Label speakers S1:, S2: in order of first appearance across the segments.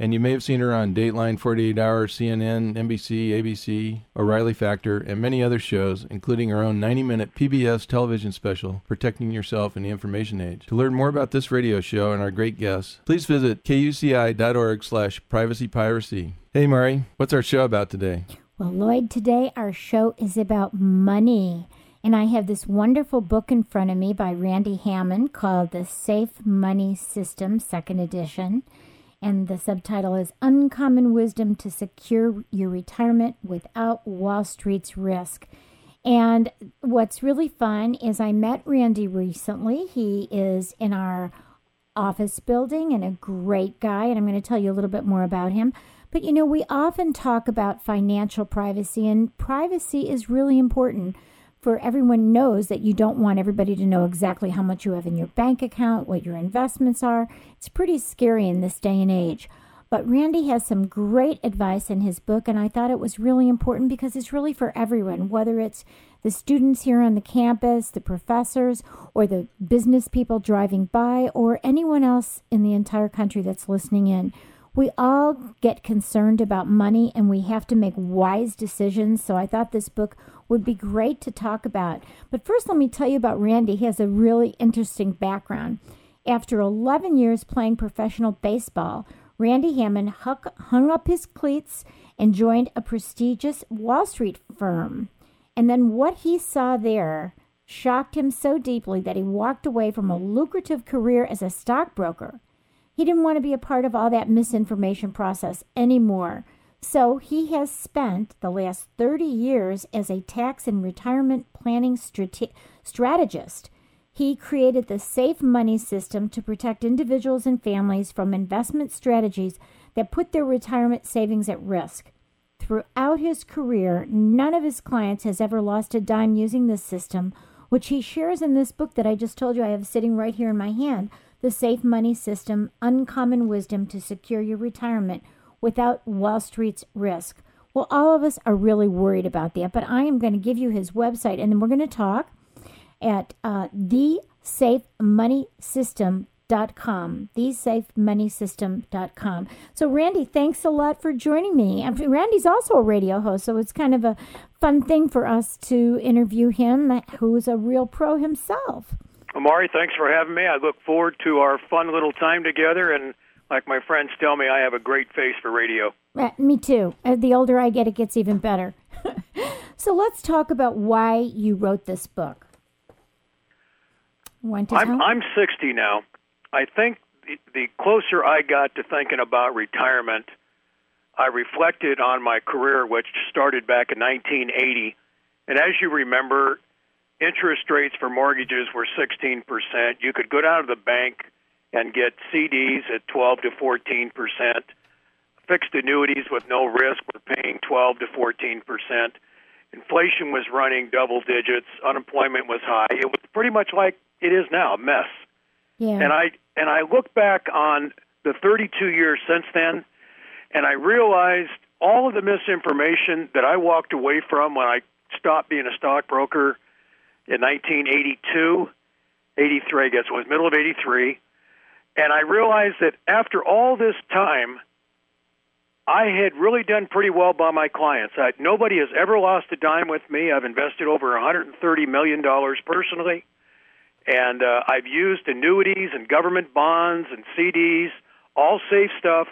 S1: And you may have seen her on Dateline, 48 Hour, CNN, NBC, ABC, O'Reilly Factor, and many other shows, including her own 90 minute PBS television special, Protecting Yourself in the Information Age. To learn more about this radio show and our great guests, please visit kuci.org slash privacypiracy. Hey, Mari, what's our show about today?
S2: Well, Lloyd, today our show is about money. And I have this wonderful book in front of me by Randy Hammond called The Safe Money System, second edition and the subtitle is Uncommon Wisdom to Secure Your Retirement Without Wall Street's Risk. And what's really fun is I met Randy recently. He is in our office building and a great guy, and I'm going to tell you a little bit more about him. But you know, we often talk about financial privacy, and privacy is really important for everyone knows that you don't want everybody to know exactly how much you have in your bank account, what your investments are. It's pretty scary in this day and age. But Randy has some great advice in his book, and I thought it was really important because it's really for everyone, whether it's the students here on the campus, the professors, or the business people driving by, or anyone else in the entire country that's listening in. We all get concerned about money and we have to make wise decisions. So I thought this book would be great to talk about. But first, let me tell you about Randy. He has a really interesting background. After 11 years playing professional baseball, Randy Hammond hung up his cleats and joined a prestigious Wall Street firm. And then what he saw there shocked him so deeply that he walked away from a lucrative career as a stockbroker. He didn't want to be a part of all that misinformation process anymore. So he has spent the last 30 years as a tax and retirement planning strate- strategist. He created the Safe Money System to protect individuals and families from investment strategies that put their retirement savings at risk. Throughout his career, none of his clients has ever lost a dime using this system, which he shares in this book that I just told you I have sitting right here in my hand the safe money system, uncommon wisdom to secure your retirement without Wall Street's risk. Well, all of us are really worried about that, but I am going to give you his website and then we're going to talk at uh, thesafemoneysystem.com. Thesafemoneysystem.com. So, Randy, thanks a lot for joining me. And Randy's also a radio host, so it's kind of a fun thing for us to interview him, who's a real pro himself.
S3: Amari, thanks for having me. I look forward to our fun little time together. And like my friends tell me, I have a great face for radio.
S2: Uh, me too. Uh, the older I get, it gets even better. so let's talk about why you wrote this book.
S3: I'm, I'm 60 now. I think the, the closer I got to thinking about retirement, I reflected on my career, which started back in 1980. And as you remember, interest rates for mortgages were 16%. You could go down to the bank and get CDs at 12 to 14%. Fixed annuities with no risk were paying 12 to 14%. Inflation was running double digits. Unemployment was high. It was pretty much like it is now, a mess.
S2: Yeah.
S3: And I and I look back on the 32 years since then, and I realized all of the misinformation that I walked away from when I stopped being a stockbroker in 1982, 83, I guess it was middle of 83. And I realized that after all this time, I had really done pretty well by my clients. I, nobody has ever lost a dime with me. I've invested over 130 million dollars personally, and uh, I've used annuities and government bonds and CDs, all safe stuff.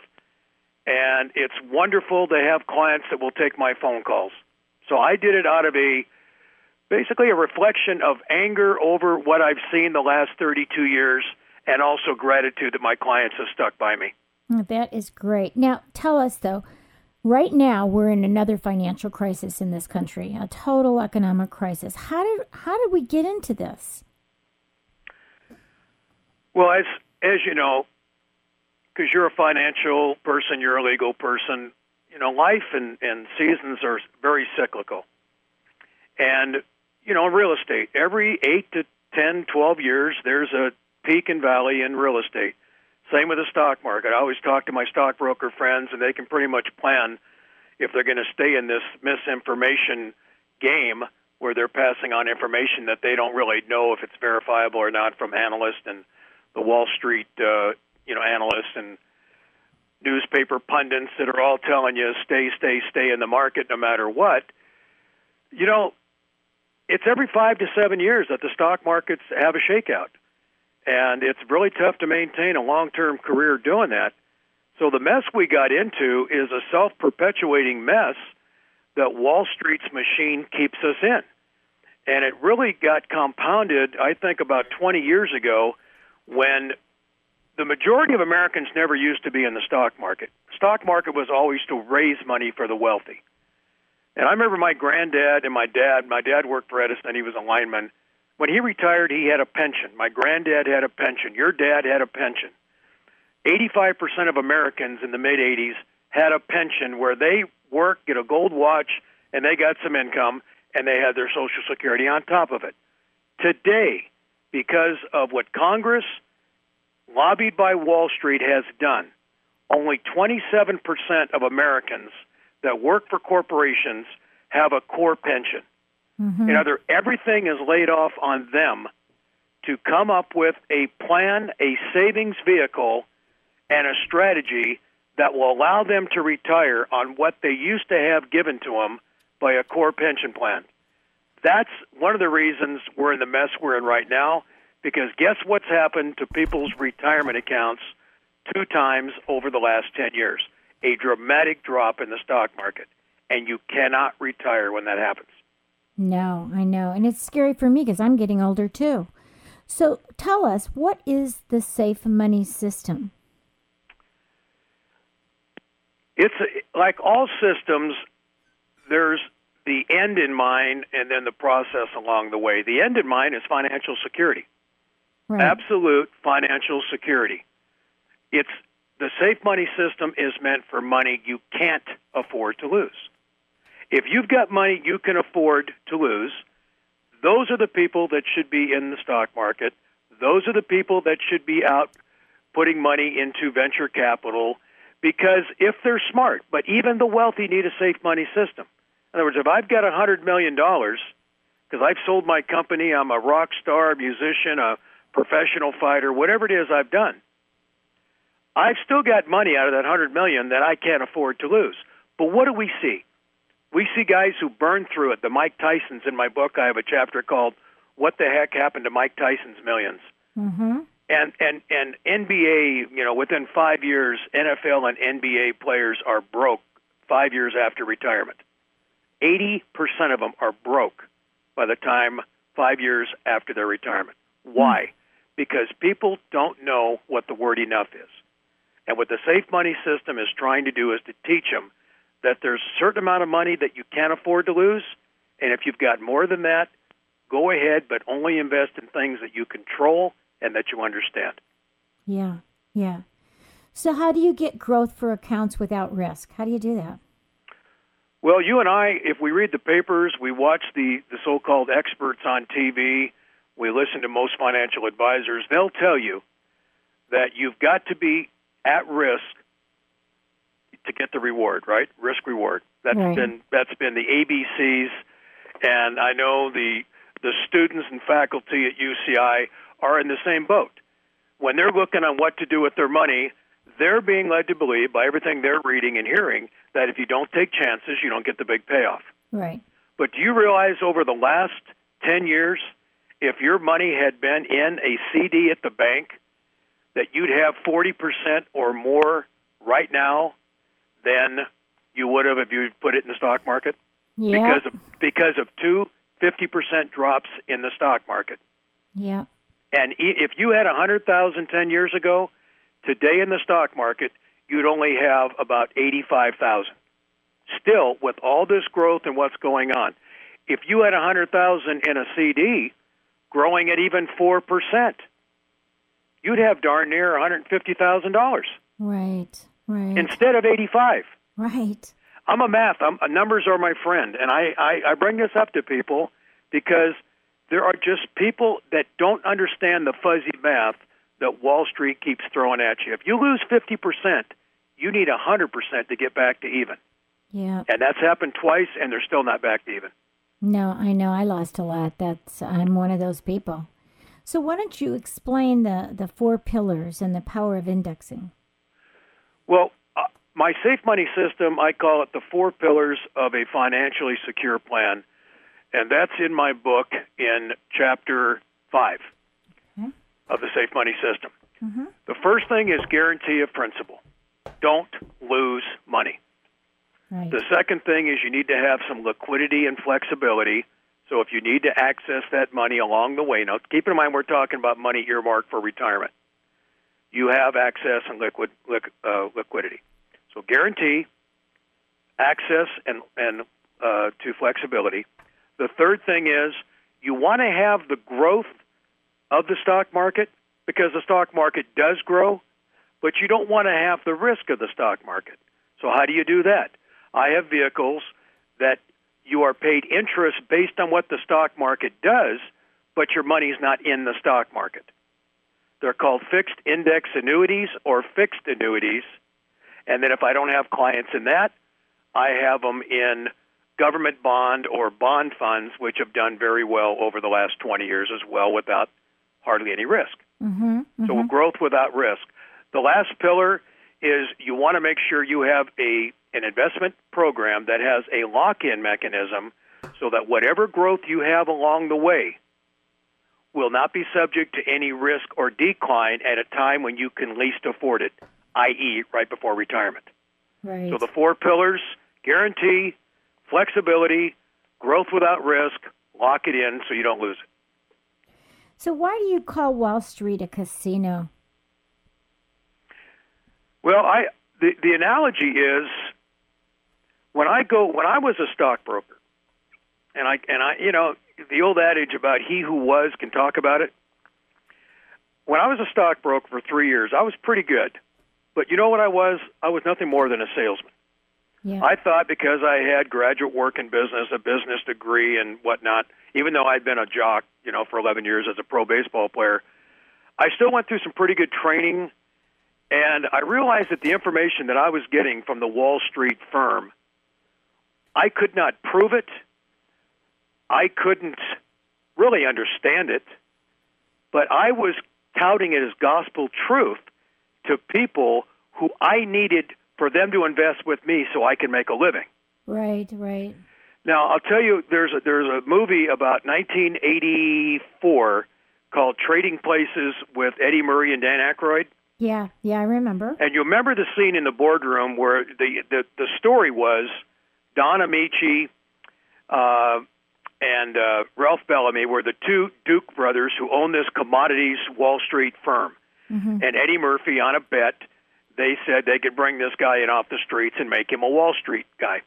S3: And it's wonderful to have clients that will take my phone calls. So I did it out of a basically a reflection of anger over what I've seen the last 32 years and also gratitude that my clients have stuck by me.
S2: Oh, that is great. Now, tell us though, right now we're in another financial crisis in this country, a total economic crisis. How did how did we get into this?
S3: Well, as as you know, because you're a financial person, you're a legal person, you know, life and, and seasons are very cyclical. And you know, real estate, every 8 to 10, 12 years there's a peak and valley in real estate. Same with the stock market. I always talk to my stockbroker friends, and they can pretty much plan if they're going to stay in this misinformation game where they're passing on information that they don't really know if it's verifiable or not from analysts and the Wall Street, uh, you know, analysts and newspaper pundits that are all telling you stay, stay, stay in the market no matter what. You know, it's every five to seven years that the stock markets have a shakeout. And it's really tough to maintain a long term career doing that. So the mess we got into is a self perpetuating mess that Wall Street's machine keeps us in. And it really got compounded, I think, about 20 years ago when the majority of Americans never used to be in the stock market. Stock market was always to raise money for the wealthy. And I remember my granddad and my dad, my dad worked for Edison, he was a lineman when he retired, he had a pension. My granddad had a pension. Your dad had a pension. 85% of Americans in the mid 80s had a pension where they work, get a gold watch, and they got some income, and they had their Social Security on top of it. Today, because of what Congress, lobbied by Wall Street, has done, only 27% of Americans that work for corporations have a core pension. Mm-hmm. In other, everything is laid off on them to come up with a plan, a savings vehicle, and a strategy that will allow them to retire on what they used to have given to them by a core pension plan. That's one of the reasons we're in the mess we're in right now, because guess what's happened to people's retirement accounts two times over the last 10 years? A dramatic drop in the stock market. And you cannot retire when that happens.
S2: No, I know. And it's scary for me because I'm getting older too. So tell us, what is the safe money system?
S3: It's a, like all systems, there's the end in mind and then the process along the way. The end in mind is financial security. Right. Absolute financial security. It's the safe money system is meant for money you can't afford to lose. If you've got money you can afford to lose, those are the people that should be in the stock market. Those are the people that should be out putting money into venture capital because if they're smart, but even the wealthy need a safe money system. In other words, if I've got a $100 million, because I've sold my company, I'm a rock star, a musician, a professional fighter, whatever it is I've done, I've still got money out of that 100 million that I can't afford to lose. But what do we see? We see guys who burn through it. The Mike Tysons in my book, I have a chapter called "What the Heck Happened to Mike Tyson's 1000000s
S2: mm-hmm.
S3: And and and NBA, you know, within five years, NFL and NBA players are broke five years after retirement. Eighty percent of them are broke by the time five years after their retirement. Why? Mm-hmm. Because people don't know what the word enough is. And what the safe money system is trying to do is to teach them that there's a certain amount of money that you can't afford to lose, and if you've got more than that, go ahead, but only invest in things that you control and that you understand.
S2: Yeah, yeah. So, how do you get growth for accounts without risk? How do you do that?
S3: Well, you and I, if we read the papers, we watch the, the so called experts on TV, we listen to most financial advisors, they'll tell you that you've got to be at risk to get the reward, right? Risk reward. That's right. been that's been the ABCs, and I know the the students and faculty at UCI are in the same boat. When they're looking on what to do with their money, they're being led to believe by everything they're reading and hearing that if you don't take chances, you don't get the big payoff.
S2: Right.
S3: But do you realize over the last 10 years, if your money had been in a CD at the bank, that you'd have 40% or more right now than you would have if you put it in the stock market?
S2: Yeah.
S3: because of because of two 50% drops in the stock market.
S2: Yeah.
S3: And if you had 100,000 10 years ago, today in the stock market, you'd only have about 85,000. Still, with all this growth and what's going on, if you had 100,000 in a CD growing at even 4%, you'd have darn near $150,000
S2: Right. Right.
S3: instead of 85.
S2: right.
S3: I'm a math. I'm, uh, numbers are my friend, and I, I, I bring this up to people because there are just people that don't understand the fuzzy math that Wall Street keeps throwing at you. If you lose 50%, you need 100% to get back to even.
S2: Yeah.
S3: And that's happened twice, and they're still not back to even.
S2: No, I know. I lost a lot. That's I'm one of those people. So why don't you explain the the four pillars and the power of indexing?
S3: Well, uh, my safe money system, I call it the four pillars of a financially secure plan, and that's in my book in chapter 5
S2: Okay.
S3: of the safe money system.
S2: Mm-hmm.
S3: The first thing is guarantee of principal. Don't lose money.
S2: Right.
S3: The second thing is you need to have some liquidity and flexibility. So if you need to access that money along the way, now keep in mind we're talking about money earmarked for retirement. You have access and liquid liq, uh, liquidity. So guarantee access and and uh, to flexibility. The third thing is you want to have the growth of the stock market because the stock market does grow, but you don't want to have the risk of the stock market. So how do you do that? I have vehicles that you are paid interest based on what the stock market does, but your money's not in the stock market. They're called fixed index annuities or fixed annuities. And then if I don't have clients in that, I have them in government bond or bond funds, which have done very well over the last 20 years as well without hardly any risk.
S2: Mm-hmm.
S3: So growth without risk. The last pillar is you want to make sure you have a an investment program that has a lock-in mechanism so that whatever growth you have along the way will not be subject to any risk or decline at a time when you can least afford it, i.e., right before retirement.
S2: Right.
S3: So the four pillars guarantee, flexibility, growth without risk, lock it in so you don't lose it.
S2: So why do you call Wall Street a casino?
S3: Well, I the the analogy is when I go when I was a stockbroker, and I and I you know the old adage about he who was can talk about it. When I was a stockbroker for three years, I was pretty good, but you know what I was? I was nothing more than a salesman.
S2: Yeah.
S3: I thought because I had graduate work in business, a business degree, and whatnot, even though I'd been a jock, you know, for 11 years as a pro baseball player, I still went through some pretty good training. And I realized that the information that I was getting from the Wall Street firm, I could not prove it. I couldn't really understand it. But I was touting it as gospel truth to people who I needed for them to invest with me so I can make a living.
S2: right. Right.
S3: Now, I'll tell you, there's a, there's a movie about 1984 called Trading Places with Eddie Murphy and Dan Aykroyd.
S2: Yeah. Yeah. I remember.
S3: And you remember the scene in the boardroom where the the, the story was Don Ameche uh, and uh, Ralph Bellamy were the two Duke brothers who owned this commodities Wall Street firm.
S2: Mm-hmm.
S3: And Eddie Murphy, on a bet, they said they could bring this guy in off the streets and make him a Wall Street guy.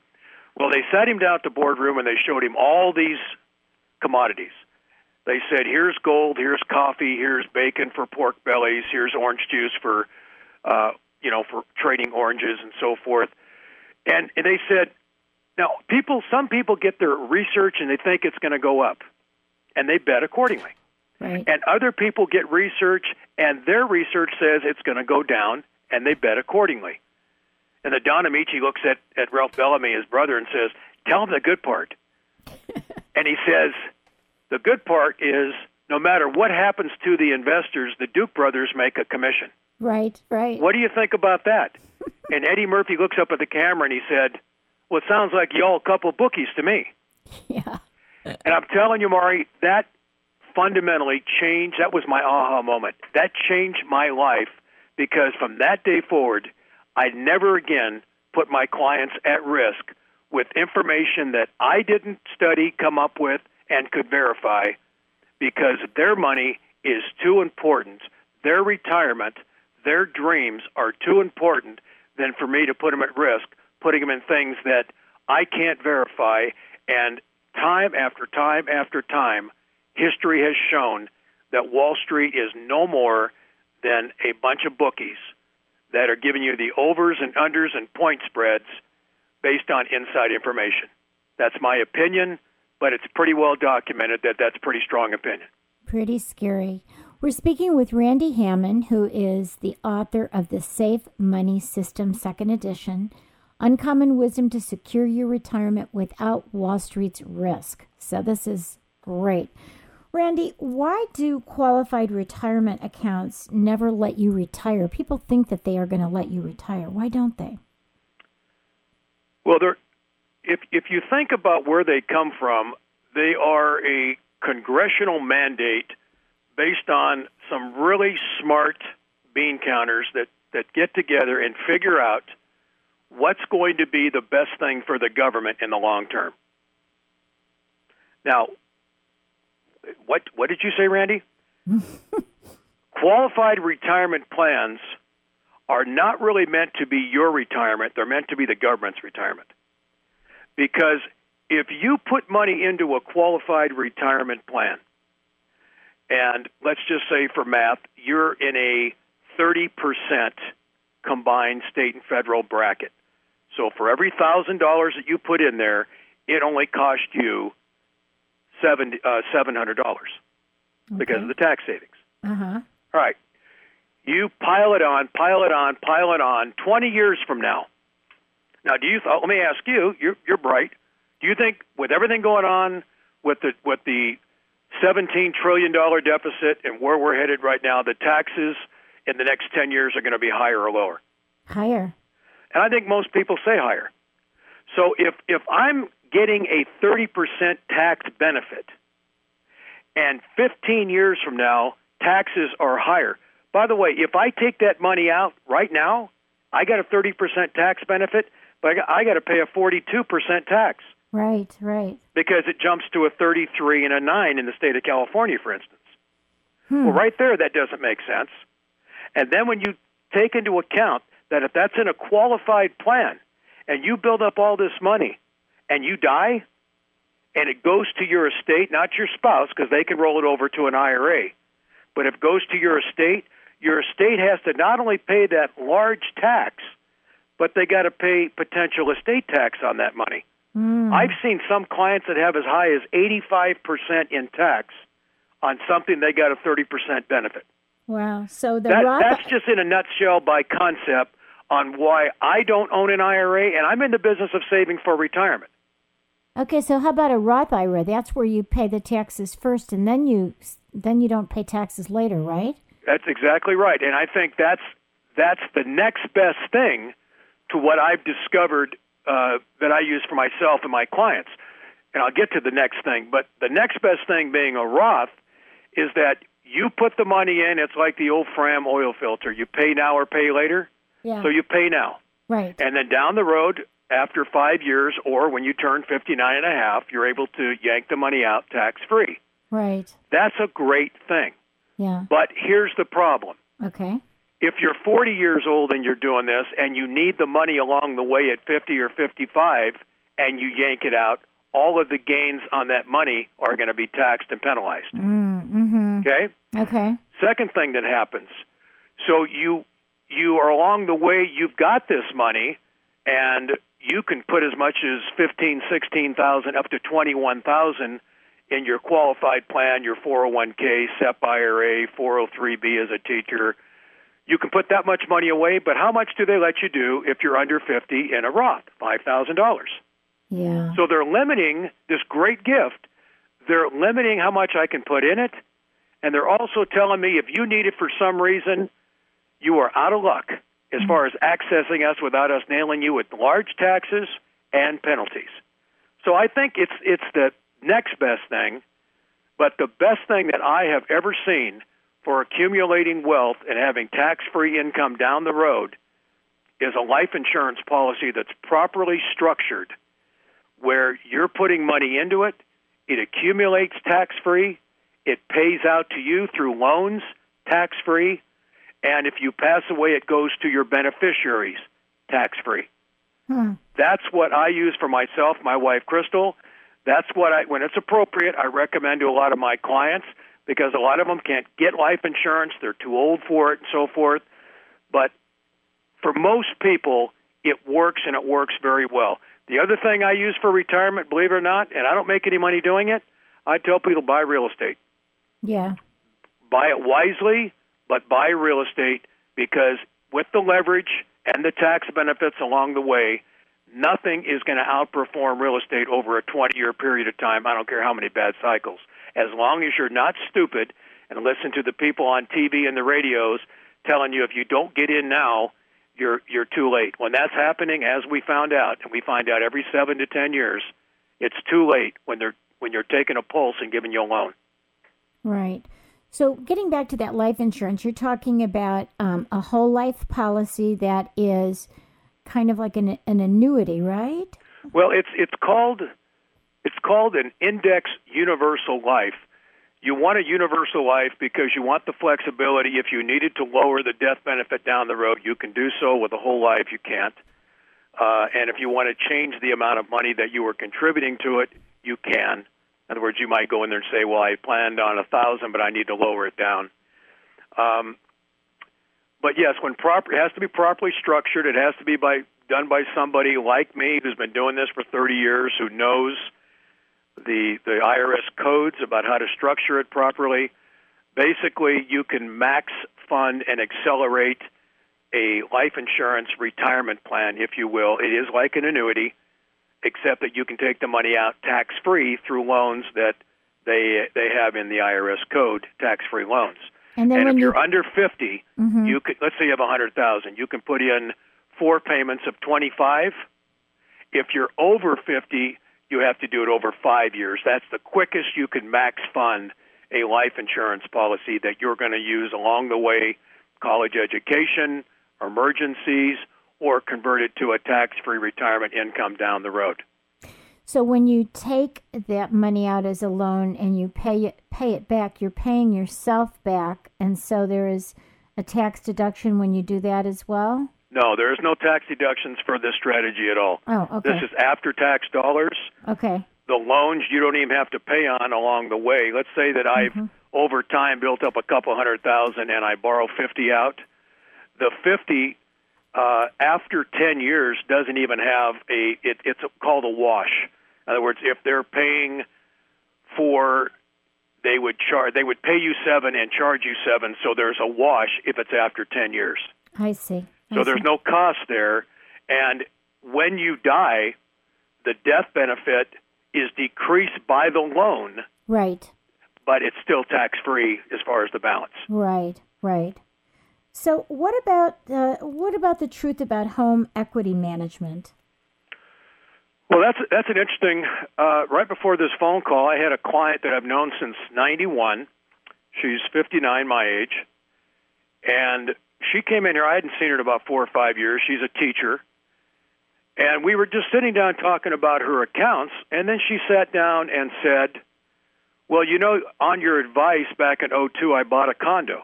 S3: Well, they sat him down at the boardroom and they showed him all these commodities. They said, "Here's gold, here's coffee, here's bacon for pork bellies, here's orange juice for, uh, you know, for trading oranges and so forth." And, and they said, "Now, people, some people get their research and they think it's going to go up, and they bet accordingly."
S2: Right.
S3: And other people get research, and their research says it's going to go down, and they bet accordingly. And the Don Ameche looks at, at Ralph Bellamy, his brother, and says, Tell him the good part. and he says, The good part is no matter what happens to the investors, the Duke brothers make a commission.
S2: Right. Right.
S3: What do you think about that? and Eddie Murphy looks up at the camera and he said, Well, it sounds like y'all a couple bookies to me.
S2: Yeah.
S3: And I'm telling you, Mari, that fundamentally changed. That was my aha moment. That changed my life because from that day forward, I never again put my clients at risk with information that I didn't study, come up with, and could verify because their money is too important. Their retirement, their dreams are too important than for me to put them at risk, putting them in things that I can't verify. And time after time after time, history has shown that Wall Street is no more than a bunch of bookies that are giving you the overs and unders and point spreads based on inside information. That's my opinion, but it's pretty well documented that that's pretty strong opinion.
S2: Pretty scary. We're speaking with Randy Hammond, who is the author of The Safe Money System, second edition Uncommon Wisdom to Secure Your Retirement Without Wall Street's Risk. So, this is great. Randy, why do qualified retirement accounts never let you retire? People think that they are going to let you retire. Why don't they?
S3: Well, if if you think about where they come from, they are a congressional mandate based on some really smart bean counters that that get together and figure out what's going to be the best thing for the government in the long term. Now, what what did you say, Randy? Qualified retirement plans are not really meant to be your retirement, they're meant to be the government's retirement. Because if you put money into a qualified retirement plan, and let's just say for math, you're in a 30% combined state and federal bracket. So for every $1,000 that you put in there, it only cost you seven uh, seven hundred dollars okay. because of the tax savings.
S2: Uh-huh.
S3: All right, you pile it on, pile it on, pile it on. Twenty years from now, now do you? Th- let me ask you. You're you're bright. Do you think with everything going on with the with the seventeen trillion dollar deficit and where we're headed right now, the taxes in the next ten years are going to be higher or lower?
S2: Higher.
S3: And I think most people say higher. So if if I'm getting a 30% tax benefit. And 15 years from now, taxes are higher. By the way, if I take that money out right now, I got a 30% tax benefit, but I got to pay a 42% tax.
S2: Right, right.
S3: Because it jumps to a 33 and a 9 in the state of California, for instance.
S2: Hmm.
S3: Well, right there, that doesn't make sense. And then when you take into account that if that's in a qualified plan and you build up all this money and you die, and it goes to your estate, not your spouse, because they can roll it over to an IRA, but if it goes to your estate, your estate has to not only pay that large tax, but they got to pay potential estate tax on that money.
S2: Mm.
S3: I've seen some clients that have as high as 85% in tax on something they got a 30% benefit.
S2: Wow. So the
S3: that,
S2: Roth...
S3: that's just in a nutshell by concept on why I don't own an IRA and I'm in the business of saving for retirement.
S2: Okay, so how about a Roth IRA? That's where you pay the taxes first, and then you then you don't pay taxes later, right?
S3: That's exactly right, and I think that's that's the next best thing to what I've discovered uh, that I use for myself and my clients. And I'll get to the next thing, but the next best thing being a Roth is that you put the money in. It's like the old Fram oil filter. You pay now or pay later.
S2: Yeah.
S3: So you pay now.
S2: Right.
S3: And then down the road, after five years or when you turn 59 and a half, you're able to yank the money out tax free.
S2: Right.
S3: That's a great thing.
S2: Yeah.
S3: But here's the problem.
S2: Okay.
S3: If you're 40 years old and you're doing this and you need the money along the way at 50 or 55 and you yank it out, all of the gains on that money are going to be taxed and penalized.
S2: Mm, mm-hmm.
S3: Okay?
S2: Okay.
S3: Second thing that happens. So you you are along the way you've got this money and you can put as much as fifteen, sixteen thousand, up to twenty-one thousand in your qualified plan, your 401k, SEP IRA, 403b as a teacher. You can put that much money away, but how much do they let you do if you're under 50 in a Roth? $5,000.
S2: Yeah.
S3: So they're limiting this great gift. They're limiting how much I can put in it, and they're also telling me if you need it for some reason, you are out of luck as far as accessing us without us nailing you with large taxes and penalties. So I think it's it's the next best thing, but the best thing that I have ever seen for accumulating wealth and having tax-free income down the road is a life insurance policy that's properly structured where you're putting money into it, it accumulates tax free, it pays out to you through loans tax free, and if you pass away, it goes to your beneficiaries tax free.
S2: Hmm.
S3: That's what I use for myself, my wife Crystal. That's what I, when it's appropriate, I recommend to a lot of my clients because a lot of them can't get life insurance, they're too old for it, and so forth. But for most people, it works and it works very well. The other thing I use for retirement, believe it or not, and I don't make any money doing it, I tell people buy real estate.
S2: Yeah.
S3: Buy it wisely, but buy real estate because with the leverage and the tax benefits along the way, nothing is going to outperform real estate over a 20 year period of time. I don't care how many bad cycles. As long as you're not stupid and listen to the people on TV and the radios telling you if you don't get in now, you're you're too late. When that's happening, as we found out, and we find out every seven to ten years, it's too late when they're when you're taking a pulse and giving you a loan.
S2: Right. So, getting back to that life insurance, you're talking about um, a whole life policy that is kind of like an, an annuity, right?
S3: Well, it's it's called it's called an index universal life. You want a universal life because you want the flexibility. If you needed to lower the death benefit down the road, you can do so. With a whole life, you can't. Uh, and if you want to change the amount of money that you were contributing to it, you can. In other words, you might go in there and say, "Well, I planned on a thousand, but I need to lower it down." Um, but yes, when proper, it has to be properly structured. It has to be by done by somebody like me who's been doing this for 30 years, who knows the the IRS codes about how to structure it properly. Basically, you can max fund and accelerate a life insurance retirement plan, if you will. It is like an annuity, except that you can take the money out tax free through loans that they they have in the IRS code, tax free loans.
S2: And then
S3: And
S2: when
S3: if
S2: you
S3: you're under 50,
S2: Mhm.
S3: you could let's say you have 100,000, you can put in four payments of 25. If you're over 50, you have to do it over 5 years. That's the quickest you can max fund a life insurance policy that you're going to use along the way, college education, emergencies, or convert it to a tax-free retirement income down the road.
S2: So when you take that money out as a loan and you pay it pay it back, you're paying yourself back, and so there is a tax deduction when you do that as well.
S3: No, there is no tax deductions for this strategy at all.
S2: Oh, okay,
S3: This is after-tax dollars.
S2: okay,
S3: the loans you don't even have to pay on along the way. Let's say that I've mm-hmm. over time built up a couple hundred thousand and I borrow 50 out. The 50 uh, after 10 years doesn't even have a it, it's called a wash. In other words, if they're paying for they would charge they would pay you 7 and charge you 7, so there's a wash if it's after 10 years.
S2: I see. I
S3: So there's no cost there. And when you die, the death benefit is decreased by the loan,
S2: right,
S3: but it's still tax free as far as the balance.
S2: right, right. So what about what about the truth about home equity management?
S3: Well, that's that's an interesting. Uh, right before this phone call, I had a client that I've known since '91. She's 59, my age, and she came in here. I hadn't seen her in about four or five years. She's a teacher, and we were just sitting down talking about her accounts, and then she sat down and said, "Well, you know, on your advice back in '02, I bought a condo."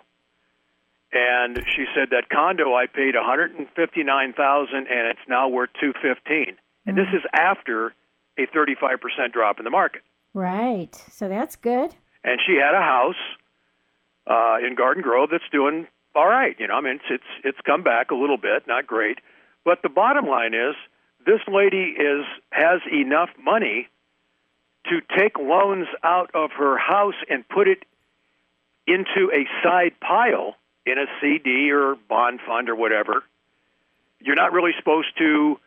S3: And she said that condo I paid 159,000 and it's now worth 215. And this is after a 35% drop in the market.
S2: Right. So that's good.
S3: And she had a house uh, in Garden Grove that's doing all right. You know, I mean, it's, it's it's come back a little bit, not great, but the bottom line is this lady is has enough money to take loans out of her house and put it into a side pile in a CD or bond fund or whatever. You're not really supposed to.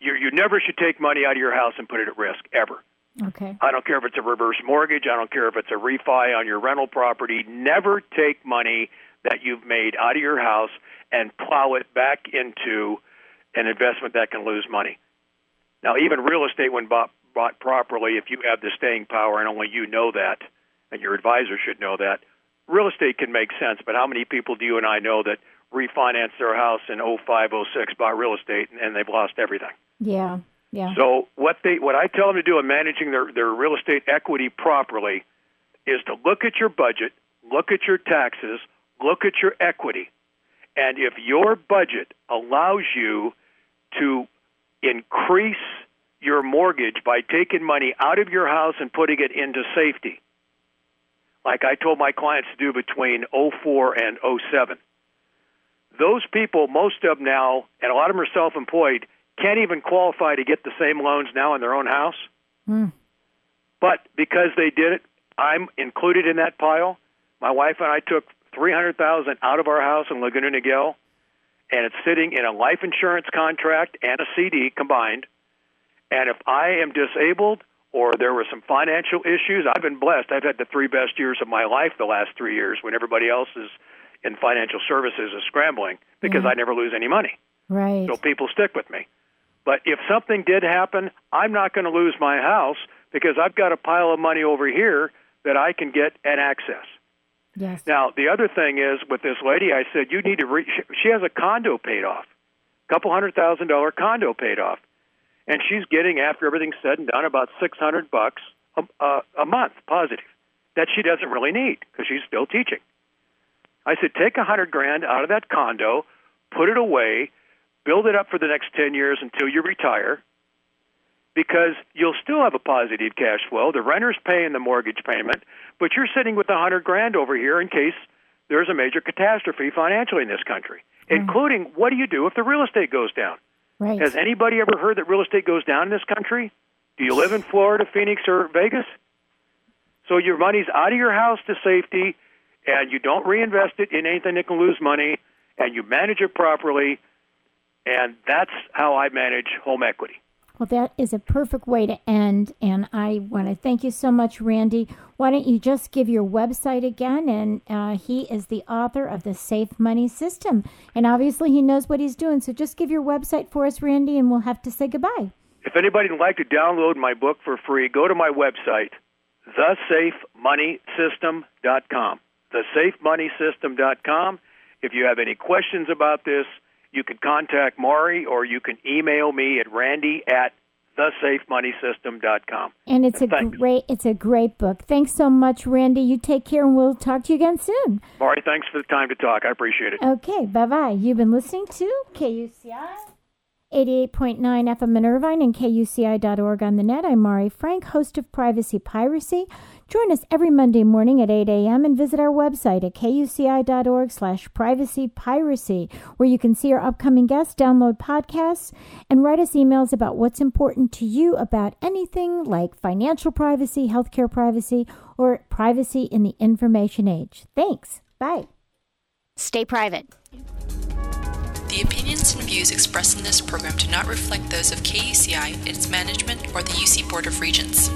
S3: You you never should take money out of your house and put it at risk ever.
S2: Okay.
S3: I don't care if it's a reverse mortgage. I don't care if it's a refi on your rental property. Never take money that you've made out of your house and plow it back into an investment that can lose money. Now, even real estate, when bought, bought properly, if you have the staying power, and only you know that, and your advisor should know that, real estate can make sense. But how many people do you and I know that refinanced their house in 05, 06, bought real estate, and, and they've lost everything?
S2: Yeah. Yeah.
S3: So what they what I tell them to do in managing their, their real estate equity properly is to look at your budget, look at your taxes, look at your equity. And if your budget allows you to increase your mortgage by taking money out of your house and putting it into safety, like I told my clients to do between 04 and 07. Those people, most of them now, and a lot of them are self employed, can't even qualify to get the same loans now in their own house.
S2: Mm.
S3: But because they did it, I'm included in that pile. My wife and I took 300,000 out of our house in Laguna Niguel, and it's sitting in a life insurance contract and a CD combined. And if I am disabled or there were some financial issues, I've been blessed. I've had the three best years of my life the last three years when everybody else is in financial services is scrambling because
S2: Yeah.
S3: I never lose any money.
S2: Right.
S3: So people stick with me. But if something did happen, I'm not going to lose my house because I've got a pile of money over here that I can get and access.
S2: yes.
S3: Now, the other thing is with this lady, I said, you need to re- she- she has a condo paid off, a couple hundred thousand dollar condo paid off. And she's getting, after everything's said and done, about 600 bucks a, a, a month positive that she doesn't really need because she's still teaching. I said, take a hundred grand out of that condo, put it away, build it up for the next 10 years until you retire because you'll still have a positive cash flow. The renter's paying the mortgage payment, but you're sitting with a hundred grand over here in case there's a major catastrophe financially in this country, mm-hmm. including what do you do if the real estate goes down?
S2: Right.
S3: Has anybody ever heard that real estate goes down in this country? Do you live in Florida, Phoenix, or Vegas? So your money's out of your house to safety, and you don't reinvest it in anything that can lose money, and you manage it properly, and that's how I manage home equity.
S2: Well, that is a perfect way to end. And I want to thank you so much, Randy. Why don't you just give your website again? And uh, he is the author of the Safe Money System. And obviously, he knows what he's doing. So just give your website for us, Randy, and we'll have to say goodbye.
S3: If anybody would like to download my book for free, go to my website, thesafemoneysystem.com. Thesafemoneysystem.com. If you have any questions about this, you can contact Mari or you can email me at randy at thesafemoneysystem.com.
S2: And it's a
S3: Thanks.
S2: great, it's a great book. Thanks so much, Randy. You take care, and we'll talk to you again soon.
S3: Mari, thanks for the time to talk. I appreciate it.
S2: Okay, bye bye. You've been listening to KUCI 88.9 FM in Irvine and KUCI.org on the net. I'm Mari Frank, host of Privacy Piracy. Join us every Monday morning at 8 a.m. and visit our website at kuci.org slash privacy piracy, where you can see our upcoming guests, download podcasts, and write us emails about what's important to you about anything like financial privacy, healthcare privacy, or privacy in the information age. Thanks. Bye.
S4: Stay private.
S5: The opinions and views expressed in this program do not reflect those of KUCI, its management, or the UC Board of Regents.